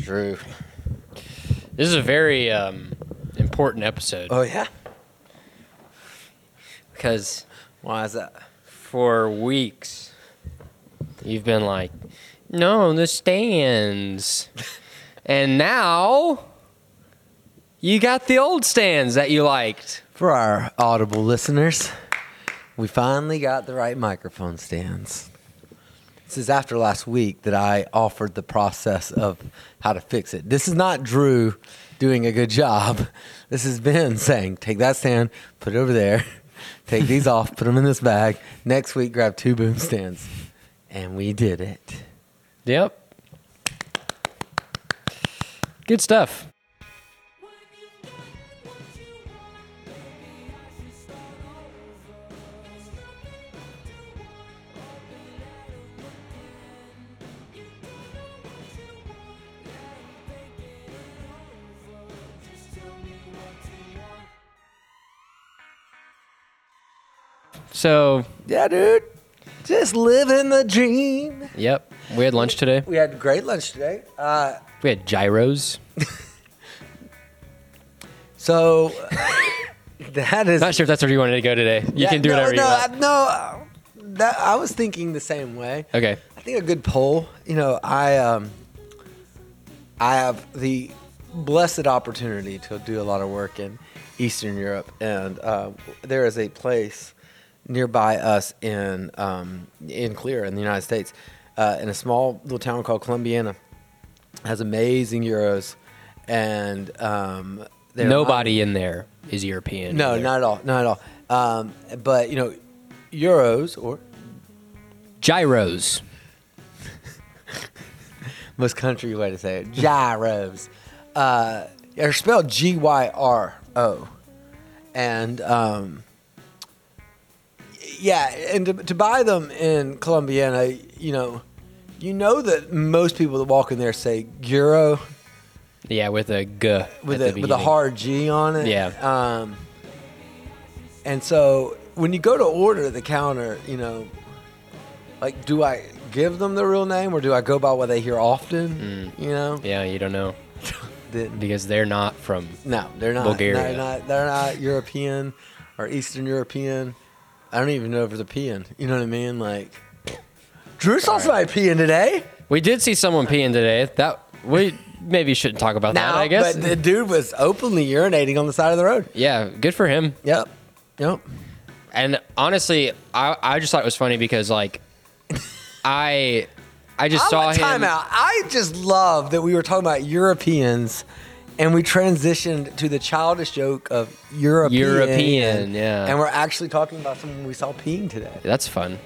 Drew. This is a very um, important episode Oh yeah. because Why is that? for weeks you've been like, no, the stands. and now you got the old stands that you liked. For our audible listeners, we finally got the right microphone stands. This is after last week that I offered the process of how to fix it. This is not Drew doing a good job. This is Ben saying, take that stand, put it over there, take these off, put them in this bag. Next week, grab two boom stands. And we did it. Yep. Good stuff. So, Yeah, dude. Just living the dream. yep, we had lunch today. We had great lunch today. Uh, We had gyros. so that is Not sure if that's where you wanted to go today. You Yeah, can do no, whatever no, you want. I- No, uh, that, I was thinking the same way. Okay. I think a good poll. You know, I um, I have the blessed opportunity to do a lot of work in Eastern Europe, and uh, there is a place nearby us in um, in Clear in the United States, uh, in a small little town called Columbiana, has amazing euros, and um, Nobody in there is European. no, either. not at all, not at all. Um, but you know, euros or gyros. most country way to say it, gyros. Uh, they're spelled G Y R O, and um, yeah, and to, to buy them in Columbiana, you know, you know that most people that walk in there say euro Yeah, with a g with a with a hard G on it. Yeah. Um, and so when you go to order at the counter, you know, like, do I give them the real name or do I go by what they hear often? You know, Mm. Yeah, you don't know Didn't- because they're not from. no, they're not. Bulgaria. They're not. They're not European or Eastern European. I don't even know if they're peeing. You know what I mean? Like, Drew saw somebody peeing today. We did see someone peeing today. That we maybe shouldn't talk about that. I guess. but the dude was openly urinating on the side of the road. yeah, good for him. Yep. Yep. And honestly, I I just thought it was funny because like, I I just I saw want him. timeout. I just love that we were talking about Europeans and we transitioned to the childish joke of European. European, yeah. And we're actually talking about someone we saw peeing today. That's fun.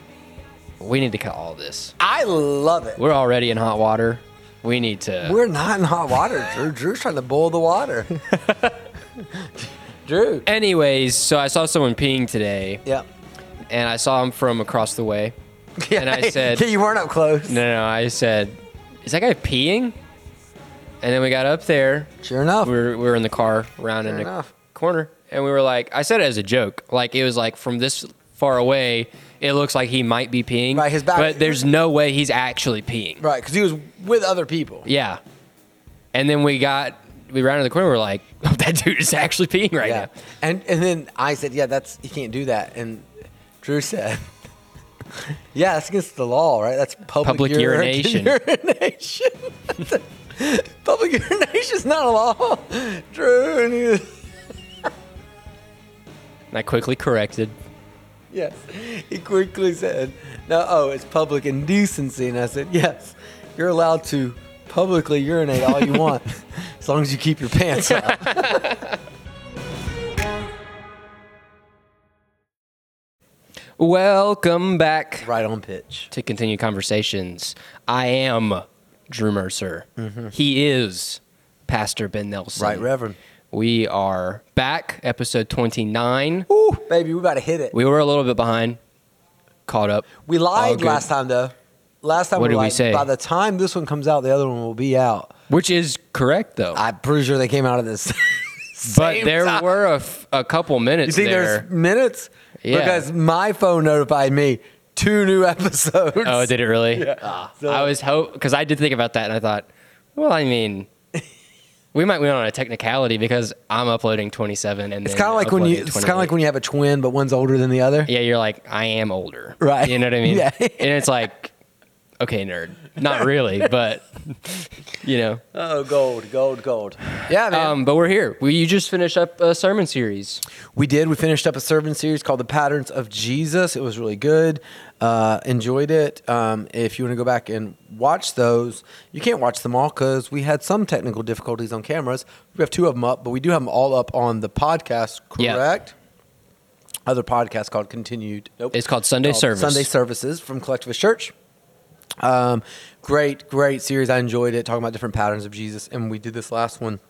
We need to cut all this. I love it. We're already in hot water. We need to. We're not in hot water, Drew. Drew's trying to boil the water. Drew. Anyways, so I saw someone peeing today, Yep. and I saw him from across the way. And I said- yeah, you weren't up close. No, no. I said, "Is that guy peeing?" And then we got up there. Sure enough. We were, we were in the car around in the enough. corner, and we were like, I said it as a joke. Like it was like from this far away, it looks like he might be peeing. Right, his back- But there's no way he's actually peeing. Right, because he was with other people. Yeah. And then we got we rounded the corner. We're like, oh, that dude is actually peeing right yeah. now. And and then I said, yeah, that's you can't do that. And Drew said, yeah, that's against the law, right? That's public, Public urination. urination. public urination is not a law, Drew. And he was, And I quickly corrected. yes, he quickly said, no, oh, it's public indecency. And I said, yes, you're allowed to publicly urinate all you want, as long as you keep your pants up. Welcome back right on pitch. to continue conversations. I am Drew Mercer. Mm-hmm. He is Pastor Ben Nelson. Right, Reverend. We are back, episode 29. Woo, baby, we about to hit it. We were a little bit behind, caught up. We lied last time though. Last time What we did we say? By the time this one comes out, the other one will be out. Which is correct, though. I'm pretty sure they came out of this. but there time. were a, f- a couple minutes. You think there. there's minutes? Yeah. Because my phone notified me two new episodes. Oh, did it really? Yeah. Ah. So- I was hope because I did think about that, and I thought, Well, I mean, we might win on a technicality because I'm uploading 27, and It's kind of like when you. uploading It's kind of like when you have a twin, but one's older than the other. Yeah, you're like, I am older. Right. You know what I mean? Yeah. and it's like, okay, nerd. Not really, but you know. Oh, gold, gold, gold. Yeah, man. Um, but we're here. We you just finished up a sermon series. We did. We finished up a sermon series called "The Patterns of Jesus." It was really good. Uh, enjoyed it. Um, if you want to go back and watch those, you can't watch them all because we had some technical difficulties on cameras. We have two of them up, but we do have them all up on the podcast. Yeah. Correct. Other podcast called "Continued." Nope. It's called Sunday called Service. Sunday services from Collectivist Church. Um, great, great series. I enjoyed it, talking about different patterns of Jesus, and we did this last one,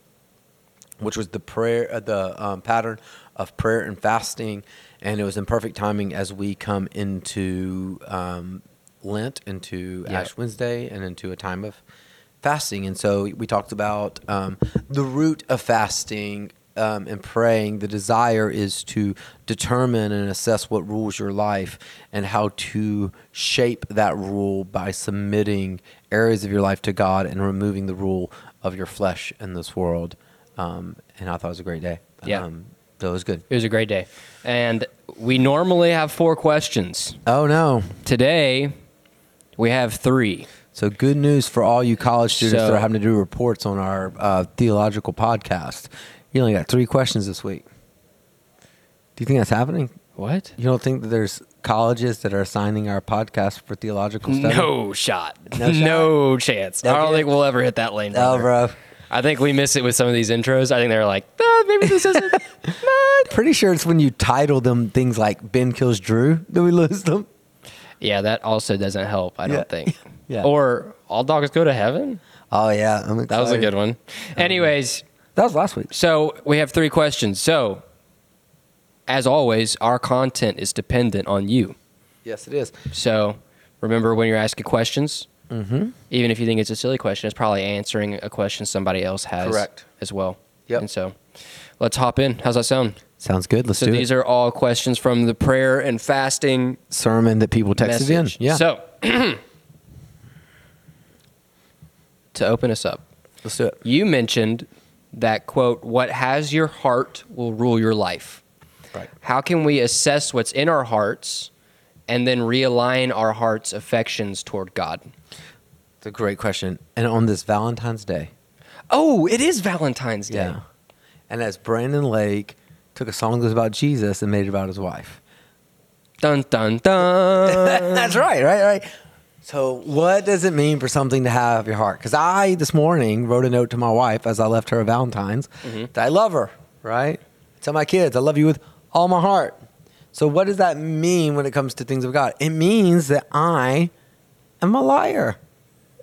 which was the prayer, uh, the um, pattern of prayer and fasting, and it was in perfect timing as we come into um, Lent, into Yeah. Ash Wednesday, and into a time of fasting. And so we talked about um, the root of fasting um, and praying. The desire is to determine and assess what rules your life and how to shape that rule by submitting areas of your life to God and removing the rule of your flesh in this world. Um, and I thought it was a great day. Yeah. Um, so it was good. It was a great day. And we normally have four questions. Oh, no. Today, we have three. So good news for all you college students that are having to do reports on our uh, theological podcast. You only got three questions this week. Do you think that's happening? What? You don't think that there's colleges that are assigning our podcast for theological study? No shot. No No, chance. No I don't chance? think we'll ever hit that lane. Oh, bro. I think we miss it with some of these intros. I think they're like, "Ah, maybe this isn't. Nah, Pretty sure it's when you title them things like Ben Kills Drew that we lose them. Yeah, that also doesn't help. I don't Yeah. think. Yeah. Or all dogs go to heaven. Oh, yeah. I'm That was a good one. Anyways, That was last week. so we have three questions. So, as always, our content is dependent on you. Yes, it is. So, remember when you're asking questions, Mm-hmm. even if you think it's a silly question, it's probably answering a question somebody else has Correct. as well. Yep. And so, let's hop in. How's that sound? Sounds good. Let's So do these it. are all questions from the prayer and fasting Sermon that people texted message. in. Yeah. So, to open us up, let's do it. you mentioned that quote, "What has your heart will rule your life." Right. How can we assess what's in our hearts and then realign our heart's affections toward God? It's a great question. And on this Valentine's Day, Oh, it is Valentine's Day. Yeah. And as Brandon Lake took a song that was about Jesus and made it about his wife. Dun dun dun. That's right, right, right. So, what does it mean for something to have your heart? Because I, this morning, wrote a note to my wife as I left her at Valentine's mm-hmm. that I love her, right? Tell my kids, I love you with all my heart. So, what does that mean when it comes to things of God? It means that I am a liar,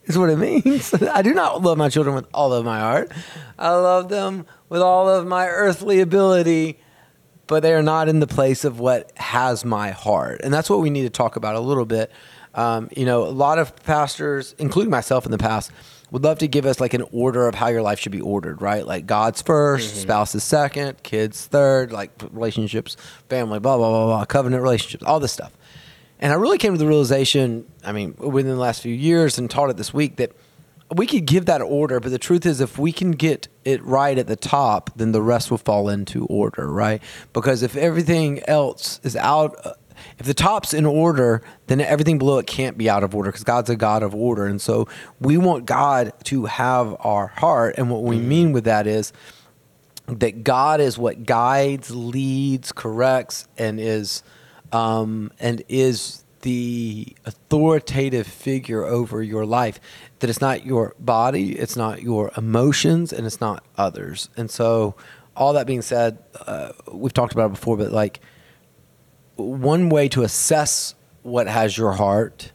is what it means. I do not love my children with all of my heart. I love them with all of my earthly ability, but they are not in the place of what has my heart. And that's what we need to talk about a little bit. Um, you know, a lot of pastors, including myself in the past, would love to give us like an order of how your life should be ordered, right? Like God's 1st spouse is second, kids third, like relationships, family, blah, blah, blah, blah, covenant relationships, all this stuff. And I really came to the realization, I mean, within the last few years and taught it this week that we could give that order, but the truth is, if we can get it right at the top, then the rest will fall into order, right? Because if everything else is out, uh, if the top's in order, then everything below it can't be out of order because God's a God of order. And so we want God to have our heart. And what we mean with that is that God is what guides, leads, corrects, and is um, and is the authoritative figure over your life. That it's not your body, it's not your emotions, and it's not others. And so, all that being said, uh, we've talked about it before, but like one way to assess what has your heart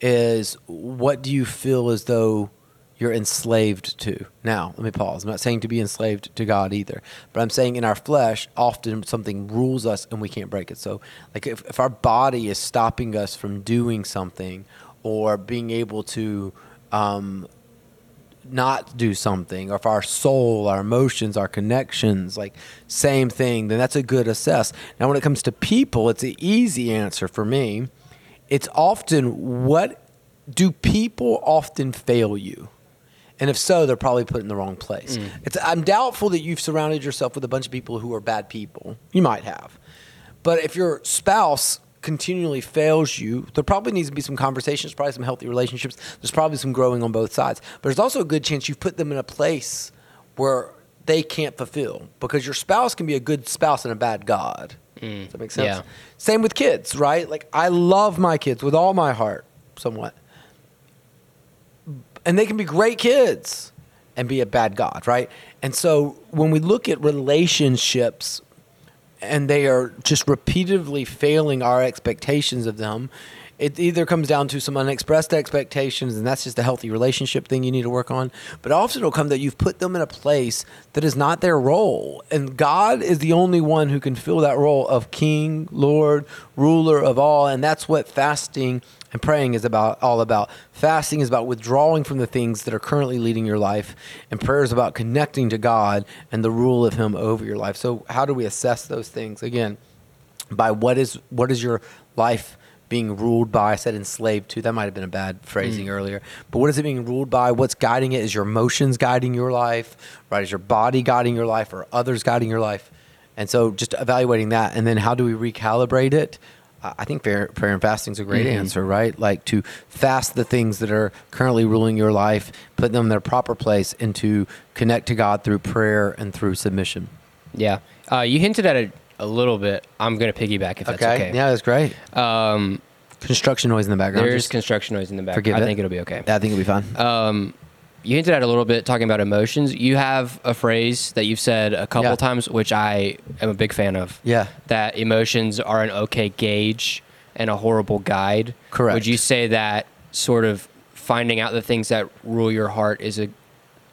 is what do you feel as though you're enslaved to? Now, let me pause. I'm not saying to be enslaved to God either, but I'm saying in our flesh, often something rules us and we can't break it. So, like if, if our body is stopping us from doing something or being able to um, not do something, or if our soul, our emotions, our connections, like same thing, then that's a good assess. Now, when it comes to people, it's an easy answer for me. It's often what do people often fail you? And if so, they're probably put in the wrong place. Mm. It's, I'm doubtful that you've surrounded yourself with a bunch of people who are bad people. You might have. But if your spouse continually fails you, there probably needs to be some conversations, probably some healthy relationships. There's probably some growing on both sides. But there's also a good chance you've put them in a place where they can't fulfill because your spouse can be a good spouse and a bad God. Mm, Does that make sense? Yeah. Same with kids, right? Like I love my kids with all my heart, somewhat. And they can be great kids and be a bad God, right? And so when we look at relationships and they are just repeatedly failing our expectations of them, it either comes down to some unexpressed expectations, and that's just a healthy relationship thing you need to work on. But often it'll come that you've put them in a place that is not their role. And God is the only one who can fill that role of king, Lord, ruler of all. And that's what fasting and praying is about all about. Fasting is about withdrawing from the things that are currently leading your life, and prayer is about connecting to God and the rule of Him over your life. So, how do we assess those things? Again, by what is what is your life being ruled by? I said enslaved to. That might have been a bad phrasing earlier. But what is it being ruled by? What's guiding it? Is your emotions guiding your life? Right? Is your body guiding your life, or others guiding your life? And so, just evaluating that, and then how do we recalibrate it? I think prayer, prayer and fasting is a great answer, right? Like to fast the things that are currently ruling your life, put them in their proper place, and to connect to God through prayer and through submission. Yeah. Uh, you hinted at it a little bit. I'm going to piggyback if that's okay. Yeah, that's great. Um, Construction noise in the background. there's Just- construction noise in the back. forgive I it. think it'll be okay. I think it'll be fine. Um, you hinted at a little bit talking about emotions. You have a phrase that you've said a couple Yeah. times, which I am a big fan of. Yeah. That emotions are an okay gauge and a horrible guide. Correct. Would you say that sort of finding out the things that rule your heart is a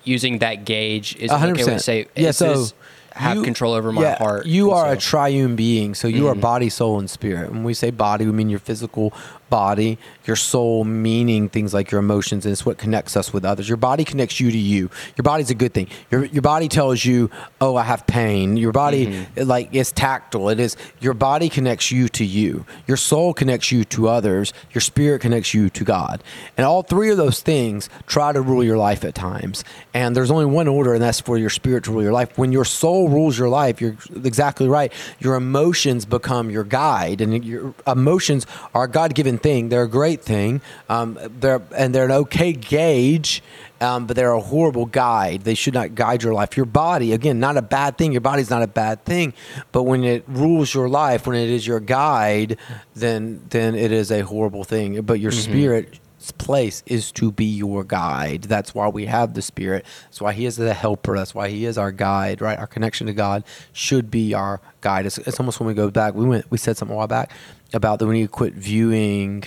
using that gauge is A an hundred okay way to percent. say Yeah, is so this have you- control over my yeah, heart? You are a so- Mm-hmm. triune being, so you are body, soul, and spirit. When we say body, we mean your physical body, your soul meaning things like your emotions, and it's what connects us with others. Your body connects you to you. Your body's a good thing. Your your body tells you, "Oh, I have pain." Your body, Mm-hmm. like, it's tactile. It is. Your body connects you to you. Your soul connects you to others. Your spirit connects you to God. And all three of those things try to rule your life at times. And there's only one order, and that's for your spirit to rule your life. When your soul rules your life, you're exactly right. Your emotions become your guide, and your emotions are God-given thing. They're a great thing. Um, they're and they're an okay gauge. Um, but they're a horrible guide. They should not guide your life. Your body, again, not a bad thing. Your body's not a bad thing, but when it rules your life, when it is your guide, then then it is a horrible thing. But your spirit's place is to be your guide. That's why we have the spirit. That's why he is the helper. That's why he is our guide. Right? Our connection to God should be our guide. It's, it's almost when we go back. We went. We said something a while back about that we need to quit viewing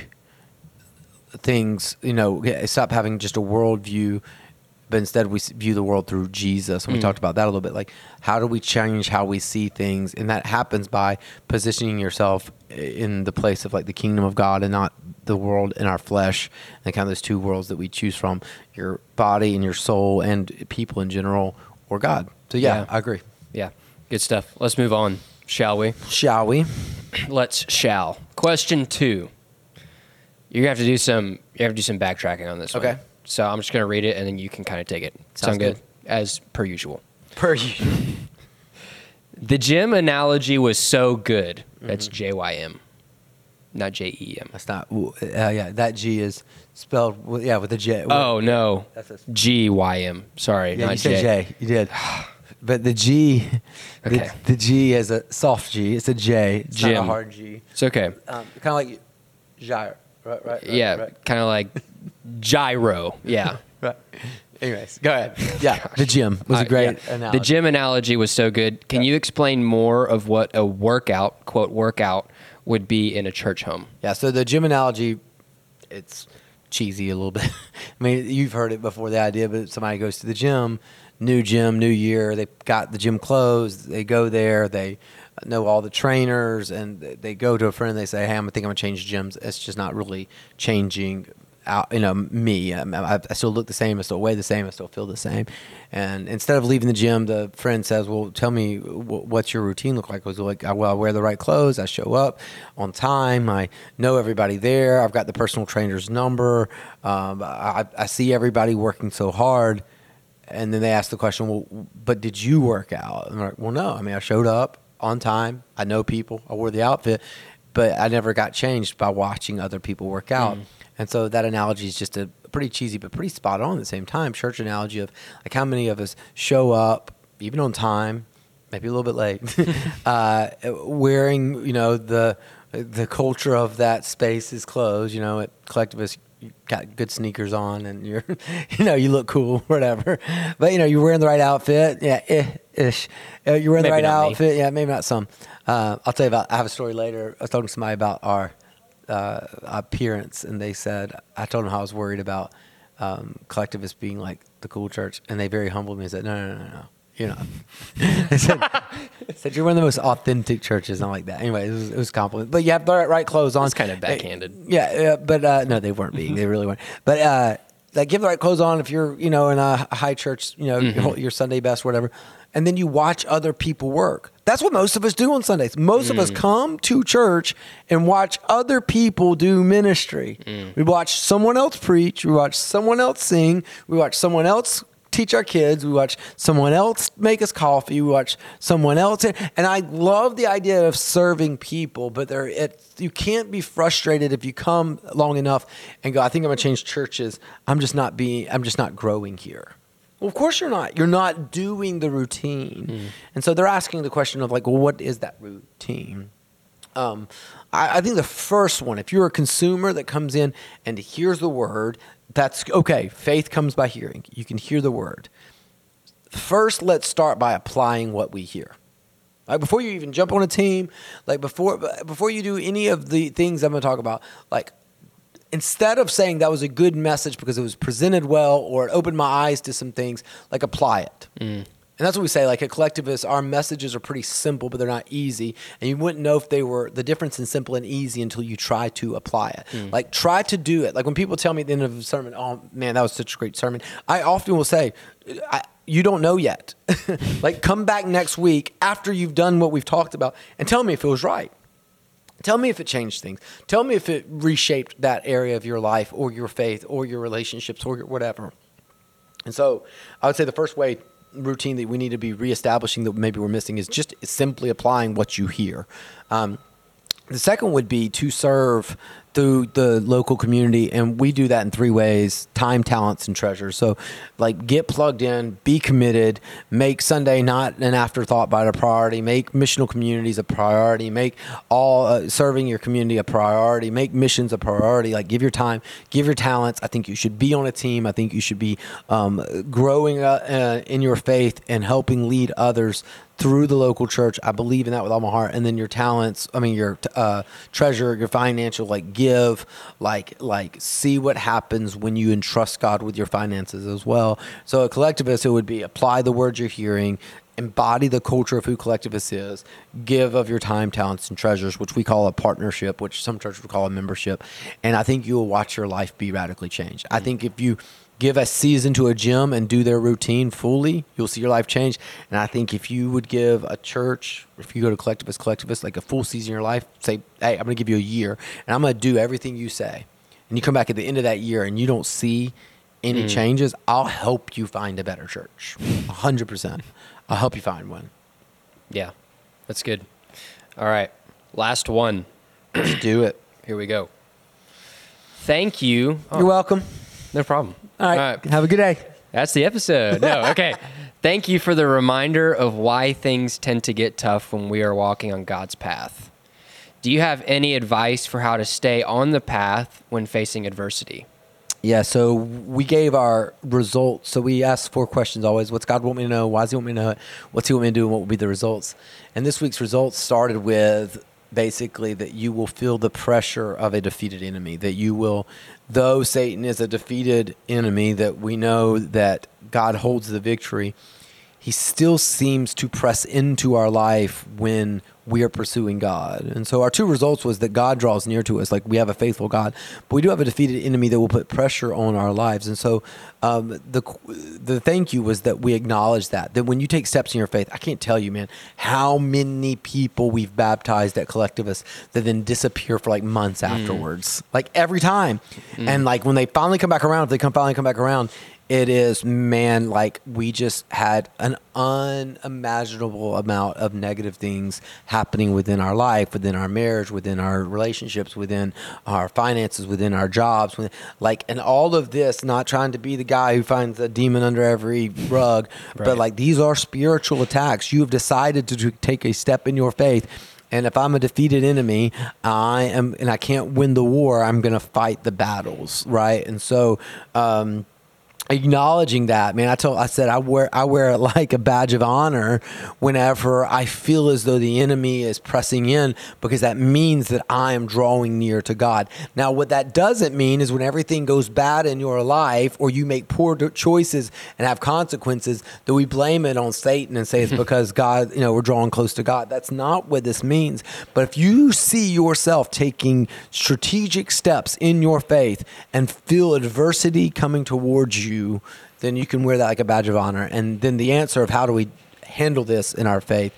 things, you know, stop having just a worldview, but instead we view the world through Jesus. And we hmm. talked about that a little bit. Like, how do we change how we see things? And that happens by positioning yourself eh, in the place of like the kingdom of God and not the world in our flesh. And kind of those two worlds that we choose from your body and your soul and people in general or God. So, yeah, Yeah. I agree. Yeah. Good stuff. Let's move on, shall we? Shall we? Let's shall. Question two. You're gonna have to do some. You have to do some backtracking on this. one. So I'm just gonna read it, and then you can kind of take it. Sounds Sound good? good. As per usual. Per usual. The gym analogy was so good. Mm-hmm. That's J Y M, not J E M. That's not, ooh, uh, yeah, that G is spelled, with, yeah, with a J. Oh no, That's a- G Y M. Sorry, Yeah, not you said J. You did. But the G, Okay. the, the G is a soft G. It's a J. It's not a hard G. It's okay. Um, kind of like gyre. Right, right, right. yeah, Right. kind of like gyro. Yeah. right. Anyways, go ahead. Yeah, the gym was Uh, a great yeah. analogy. The gym analogy was so good. Can you explain more of what a workout, quote, workout would be in a church home? Yeah, so the gym analogy, it's cheesy a little bit. I mean, you've heard it before, the idea, but somebody goes to the gym, new gym, new year, they got the gym closed, they go there, they know all the trainers, and they go to a friend and they say, hey, I'm, I think I'm going to change gyms. It's just not really changing out, you know, me. Um, I, I still look the same, I still weigh the same, I still feel the same. And instead of leaving the gym, the friend says, well, tell me wh- what's your routine look like? I was like, well, I wear the right clothes, I show up on time, I know everybody there, I've got the personal trainer's number, um, I, I see everybody working so hard. and then they ask the question, well, but did you work out? And I'm like, well, no. I mean, I showed up on time. I know people. I wore the outfit, but I never got changed by watching other people work out. And so that analogy is just a pretty cheesy, but pretty spot on at the same time. Church analogy of like how many of us show up even on time, maybe a little bit late, uh, wearing you know the the culture of that space is closed. You know, at Collectivist, you got good sneakers on, and you're you know you look cool, whatever. But you know you're wearing the right outfit, yeah, eh, ish. Uh, you're wearing Maybe the right not me. outfit, yeah, maybe not some. Uh, I'll tell you about. I have a story later. I was talking to somebody about our uh, appearance, and they said I told them how I was worried about um, collectivists being like the cool church, and they very humbled me and said, "No, no, no, no, you're not." they said, said you're one of the most authentic churches, I'm like that. Anyway, it was, it was compliment, but you have the right, right clothes on. It's kind of backhanded. Yeah, yeah, but uh, no, they weren't being. They really weren't. But uh, like, give the right clothes on if you're, you know, in a high church, you know, your, mm-hmm. your Sunday best, whatever. And then you watch other people work. That's what most of us do on Sundays. Most of us mm. come to church and watch other people do ministry. Mm. We watch someone else preach. We watch someone else sing. We watch someone else teach our kids. We watch someone else make us coffee. We watch someone else, and I love the idea of serving people. But there, it you can't be frustrated if you come long enough and go. I think I'm gonna change churches. I'm just not being. I'm just not growing here. Well, of course you're not. You're not doing the routine, and so they're asking the question of like, well, what is that routine? Um, I, I think the first one, if you're a consumer that comes in and hears the word, that's okay. Faith comes by hearing. You can hear the word. First, let's start by applying what we hear. Like before you even jump on a team, like before before you do any of the things I'm going to talk about, like instead of saying that was a good message because it was presented well or it opened my eyes to some things, like apply it. Mm. And that's what we say. Like at Collectivist, our messages are pretty simple, but they're not easy. And you wouldn't know if they were the difference in simple and easy until you try to apply it. Hmm. Like try to do it. Like when people tell me at the end of a sermon, "Oh man, that was such a great sermon," I often will say, I, "You don't know yet. like come back next week after you've done what we've talked about and tell me if it was right." Tell me if it changed things. Tell me if it reshaped that area of your life or your faith or your relationships or your whatever. And so I would say the first way routine that we need to be reestablishing that maybe we're missing is just simply applying what you hear. Um, the second would be to serve through the local community, and we do that in three ways: time, talents, and treasure So, like, get plugged in, be committed, make Sunday not an afterthought but a priority. Make missional communities a priority. Make all uh, serving your community a priority. Make missions a priority. Like, give your time, give your talents. I think you should be on a team. I think you should be um, growing uh, uh, in your faith and helping lead others through the local church. I believe in that with all my heart. And then your talents, I mean your uh, treasure, your financial, like give, like like see what happens when you entrust God with your finances as well. So a collectivist, it would be apply the words you're hearing. Embody the culture of who collectivist is. Give of your time, talents, and treasures, which we call a partnership, which some churches would call a membership. And I think you will watch your life be radically changed. I think if you give a season to a gym and do their routine fully, you'll see your life change. And I think if you would give a church, if you go to collectivist, collectivist, like a full season in your life, say, hey, I'm going to give you a year and I'm going to do everything you say. And you come back at the end of that year and you don't see any mm. changes, I'll help you find a better church. 100%. I'll help you find one. Yeah, that's good. All right, last one. Let's do it. Here we go. Thank you. Oh, You're welcome. no problem. All right. Have a good day. That's the episode. No, okay. Thank you for the reminder of why things tend to get tough when we are walking on God's path. Do you have any advice for how to stay on the path when facing adversity? Yeah, so we gave our results. So we asked four questions always. What's God want me to know? Why does He want me to know it? What's He want me to do? And what will be the results? And this week's results started with basically that you will feel the pressure of a defeated enemy. That you will, though Satan is a defeated enemy, that we know that God holds the victory. He still seems to press into our life when we are pursuing God. And so our two results was that God draws near to us, like we have a faithful God, but we do have a defeated enemy that will put pressure on our lives. And so um, the the thank you was that we acknowledge that that when you take steps in your faith, I can't tell you, man, how many people we've baptized at Collectivist that then disappear for like months afterwards, like every time. And like when they finally come back around, if they come finally come back around, It is, man, like we just had an unimaginable amount of negative things happening within our life, within our marriage, within our relationships, within our finances, within our jobs. Within, like, and all of this, not trying to be the guy who finds a demon under every rug, Right. but like these are spiritual attacks. You have decided to, to take a step in your faith. And if I'm a defeated enemy, I am, and I can't win the war, I'm going to fight the battles, right? And so, um, acknowledging that man i told i said i wear i wear it like a badge of honor whenever i feel as though the enemy is pressing in because that means that i am drawing near to god. Now what that doesn't mean is when everything goes bad in your life or you make poor choices and have consequences that we blame it on satan and say it's because god you know we're drawing close to god. That's not what this means. But if you see yourself taking strategic steps in your faith and feel adversity coming towards you then you can wear that like a badge of honor. And then the answer of how do we handle this in our faith?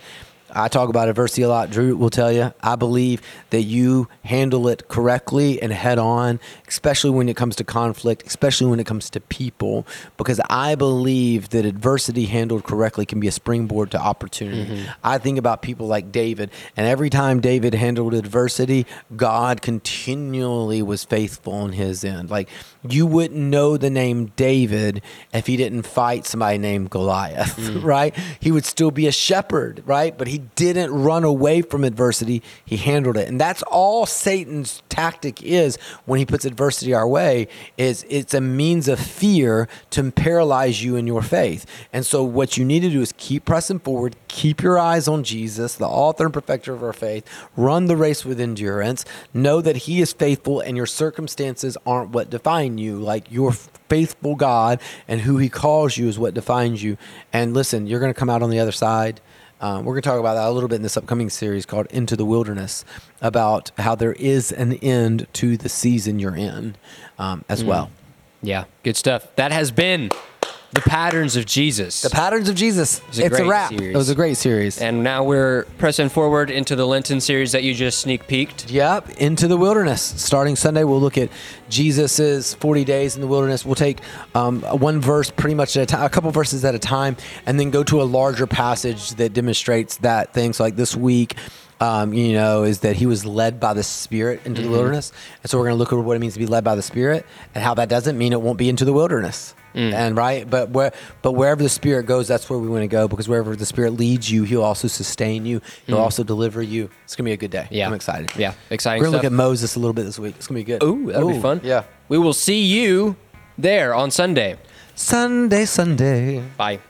I talk about adversity a lot. Drew will tell you. I believe that you handle it correctly and head on, especially when it comes to conflict, especially when it comes to people, because I believe that adversity handled correctly can be a springboard to opportunity. Mm-hmm. I think about people like David, and every time David handled adversity, God continually was faithful in his end. Like you wouldn't know the name David if he didn't fight somebody named Goliath, mm. right? He would still be a shepherd, right? But he didn't run away from adversity. He handled it. And that's all Satan's tactic is when he puts adversity our way is it's a means of fear to paralyze you in your faith. And so what you need to do is keep pressing forward, keep your eyes on Jesus, the author and perfecter of our faith, run the race with endurance, know that he is faithful and your circumstances aren't what define you. Like your faithful God and who he calls you is what defines you. And listen, you're going to come out on the other side. Um, we're going to talk about that a little bit in this upcoming series called Into the Wilderness about how there is an end to the season you're in um, as well. Yeah, good stuff. That has been the patterns of Jesus. The Patterns of Jesus. was a it's a great wrap. series. It was a great series. and now we're pressing forward into the Lenten series that you just sneak peeked. Yep, into the wilderness. Starting Sunday, we'll look at Jesus's 40 days in the wilderness. We'll take um, one verse pretty much at a time, a couple verses at a time, and then go to a larger passage that demonstrates that thing. So, like this week, um, you know, is that he was led by the Spirit into the mm-hmm. wilderness. And so, we're going to look at what it means to be led by the Spirit and how that doesn't mean it won't be into the wilderness. Mm. And right, but where, but wherever the Spirit goes, that's where we want to go because wherever the Spirit leads you, He'll also sustain you. He'll mm. also deliver you. It's gonna be a good day. Yeah. I'm excited. Yeah, exciting We're gonna stuff. look at Moses a little bit this week. It's gonna be good. Ooh, that'll be fun. Yeah. We will see you there on Sunday. Sunday, Sunday. Bye.